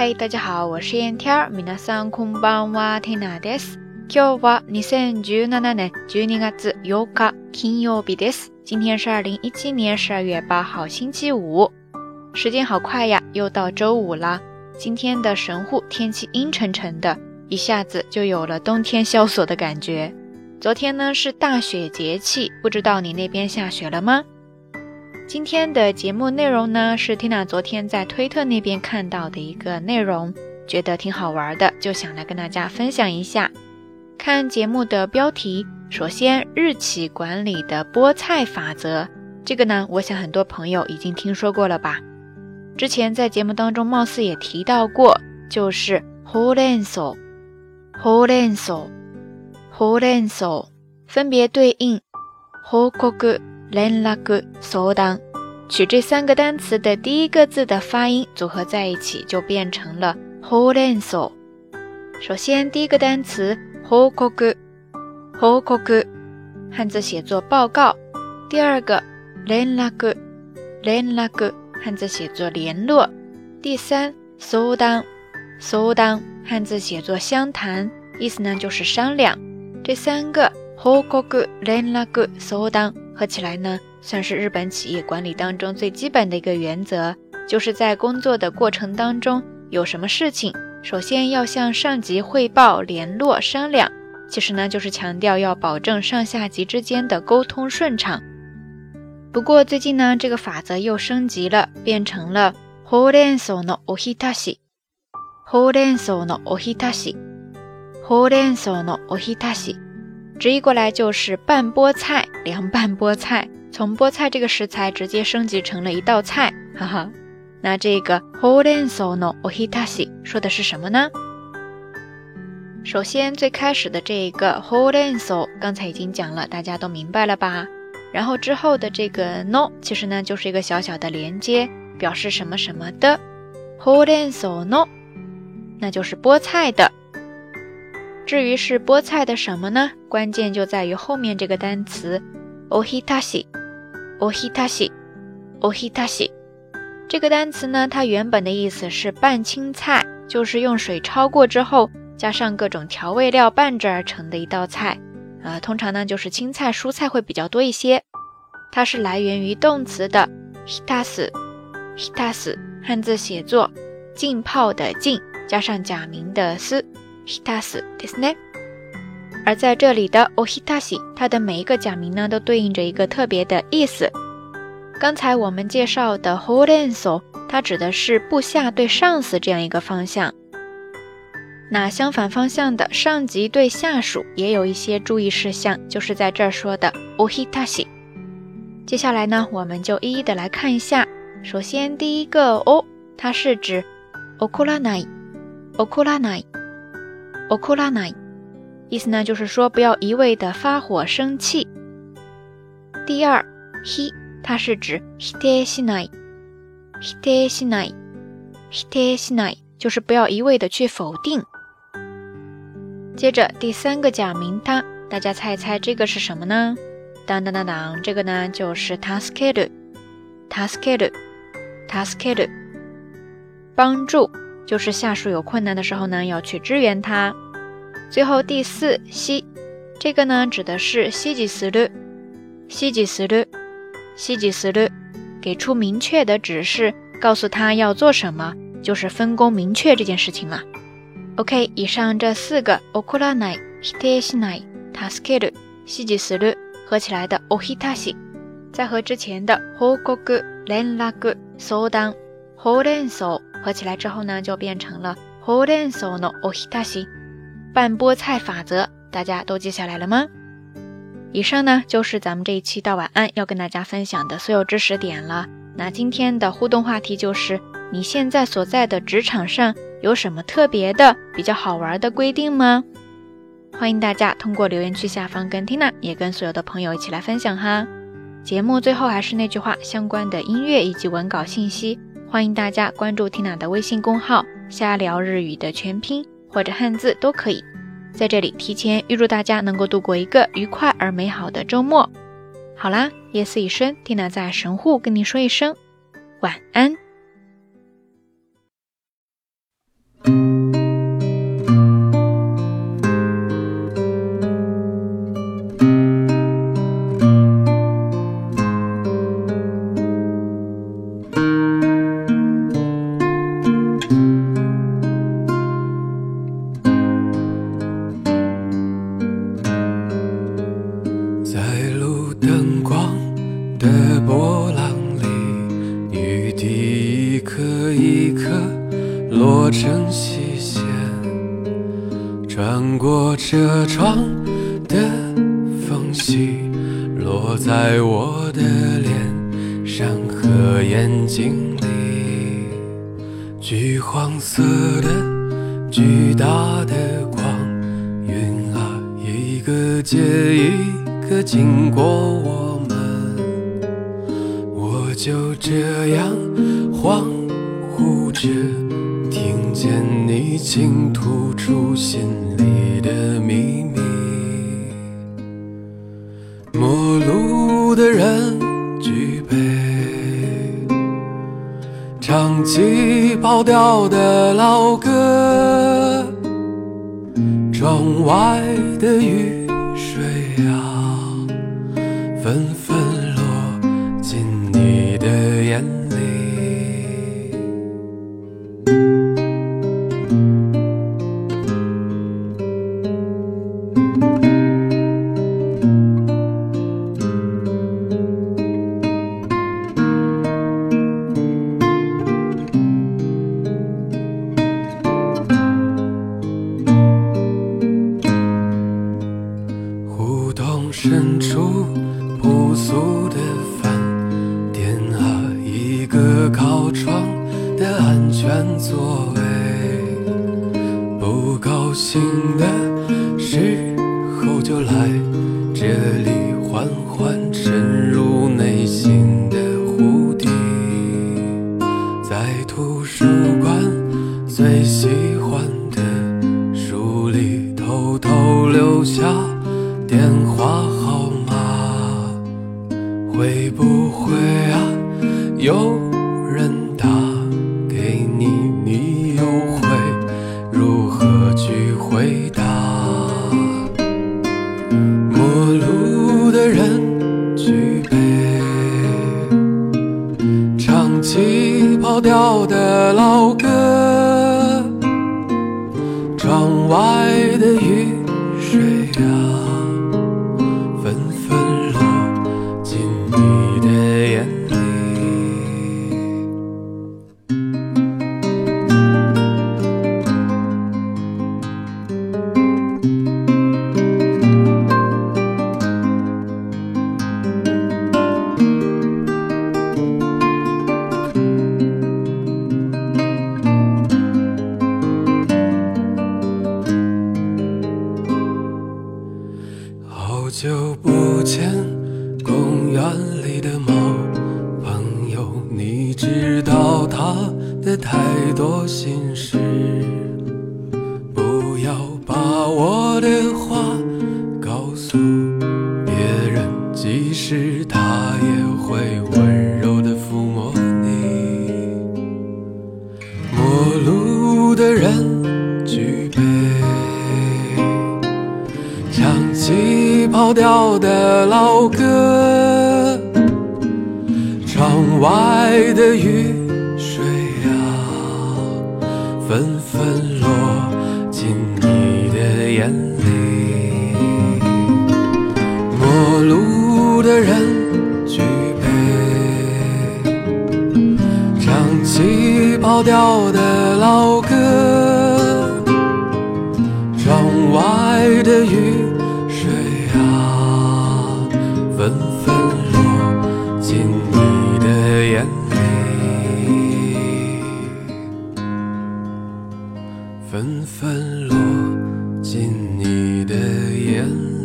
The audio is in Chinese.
嗨，大家好，我是燕天儿。皆さんこんばんは、テナです。今日は二千十七年十二月八日、金曜日です。今天是二零一七年十二月八号，星期五。时间好快呀，又到周五啦。今天的神户天气阴沉沉的，一下子就有了冬天萧索的感觉。昨天呢是大雪节气，不知道你那边下雪了吗？ 今天的节目内容呢，是 Tina 昨天在推特那边看到的一个内容，觉得挺好玩的，就想来跟大家分享一下。看节目的标题，首先日企管理的菠菜法则，这个呢，我想很多朋友已经听说过了吧？之前在节目当中貌似也提到过，就是 horenso，horenso，horenso，分别对应 hokoku。连拉个相当，取这三个单词的第一个字的发音组合在一起，就变成了 horenso。首先，第一个单词 hokoku，hokoku，汉字写作报告。第二个连拉个，连拉个，汉字写作联络。第三，相当，相当，汉字写作相谈，意思呢就是商量。这三个 hokoku、连拉个、相当。合起来呢，算是日本企业管理当中最基本的一个原则，就是在工作的过程当中有什么事情，首先要向上级汇报、联络、商量。其实呢，就是强调要保证上下级之间的沟通顺畅。不过最近呢，这个法则又升级了，变成了 horenso no ohitashi，horenso no he tashi horizon o he tashi。直译过来就是拌菠菜，凉拌菠菜，从菠菜这个食材直接升级成了一道菜，哈哈。那这个 horenso no ohitashi 说的是什么呢？首先最开始的这一个 horenso 刚才已经讲了，大家都明白了吧？然后之后的这个 no 其实呢就是一个小小的连接，表示什么什么的 horenso no，那就是菠菜的。至于是菠菜的什么呢？关键就在于后面这个单词，ohitashi，ohitashi，ohitashi。这个单词呢，它原本的意思是拌青菜，就是用水焯过之后，加上各种调味料拌制而成的一道菜。呃，通常呢就是青菜、蔬菜会比较多一些。它是来源于动词的 hitasu，hitasu，汉字写作浸泡的浸，加上假名的斯。hitasu ですね。而在这里的 ohitashi，它的每一个假名呢，都对应着一个特别的意思。刚才我们介绍的 horenso，它指的是部下对上司这样一个方向。那相反方向的上级对下属也有一些注意事项，就是在这儿说的 ohitashi。接下来呢，我们就一一的来看一下。首先第一个 o，它是指 okoranai，okoranai。 おこらない，意思呢就是说不要一味的发火生气。第二，he，它是指否定しない，否定しない，否定しない，就是不要一味的去否定。接着第三个假名它，大家猜一猜这个是什么呢？当当当当，这个呢就是助ける，助ける，助ける，帮助。 就是下属有困难的时候呢，要去支援他。最后第四西，这个呢指的是西吉斯鲁，西吉斯鲁，西吉斯鲁，给出明确的指示，告诉他要做什么，就是分工明确这件事情嘛。OK，以上这四个 okuranai、hitesinai、tasukeru、西吉斯鲁合起来的 ohitashi，再和之前的 hokoku、renraku、相談、horenso。合起来之后呢，就变成了 horenso no ohitashi，半菠菜法则，大家都记下来了吗？以上呢就是咱们这一期到晚安要跟大家分享的所有知识点了。那今天的互动话题就是，你现在所在的职场上有什么特别的、比较好玩的规定吗？欢迎大家通过留言区下方跟 Tina 也跟所有的朋友一起来分享哈。节目最后还是那句话，相关的音乐以及文稿信息。欢迎大家关注缇娜的微信公号“瞎聊日语”的全拼或者汉字都可以。在这里提前预祝大家能够度过一个愉快而美好的周末。好啦，夜色已深缇娜在神户跟你说一声晚安。落成细线，穿过车窗的缝隙，落在我的脸上和眼睛里。橘黄色的巨大的光晕啊，一个接一个经过我们，我。就这样恍惚着，见你倾吐出心里的秘密。陌路的人举杯，唱起跑调的老歌，窗外的雨高兴的时候就来这里，缓缓沉入内心的湖底。在图书馆最喜欢的书里，偷偷留下电话号码。会不会啊？有掉心事。不要把我的话告诉别人，即使他也会温柔的抚摸你。陌路的人举杯，唱起。跑调的老歌，窗外的雨，纷纷落进你的眼里。陌路的人举杯，唱起跑调的老歌，纷纷落进你的眼里。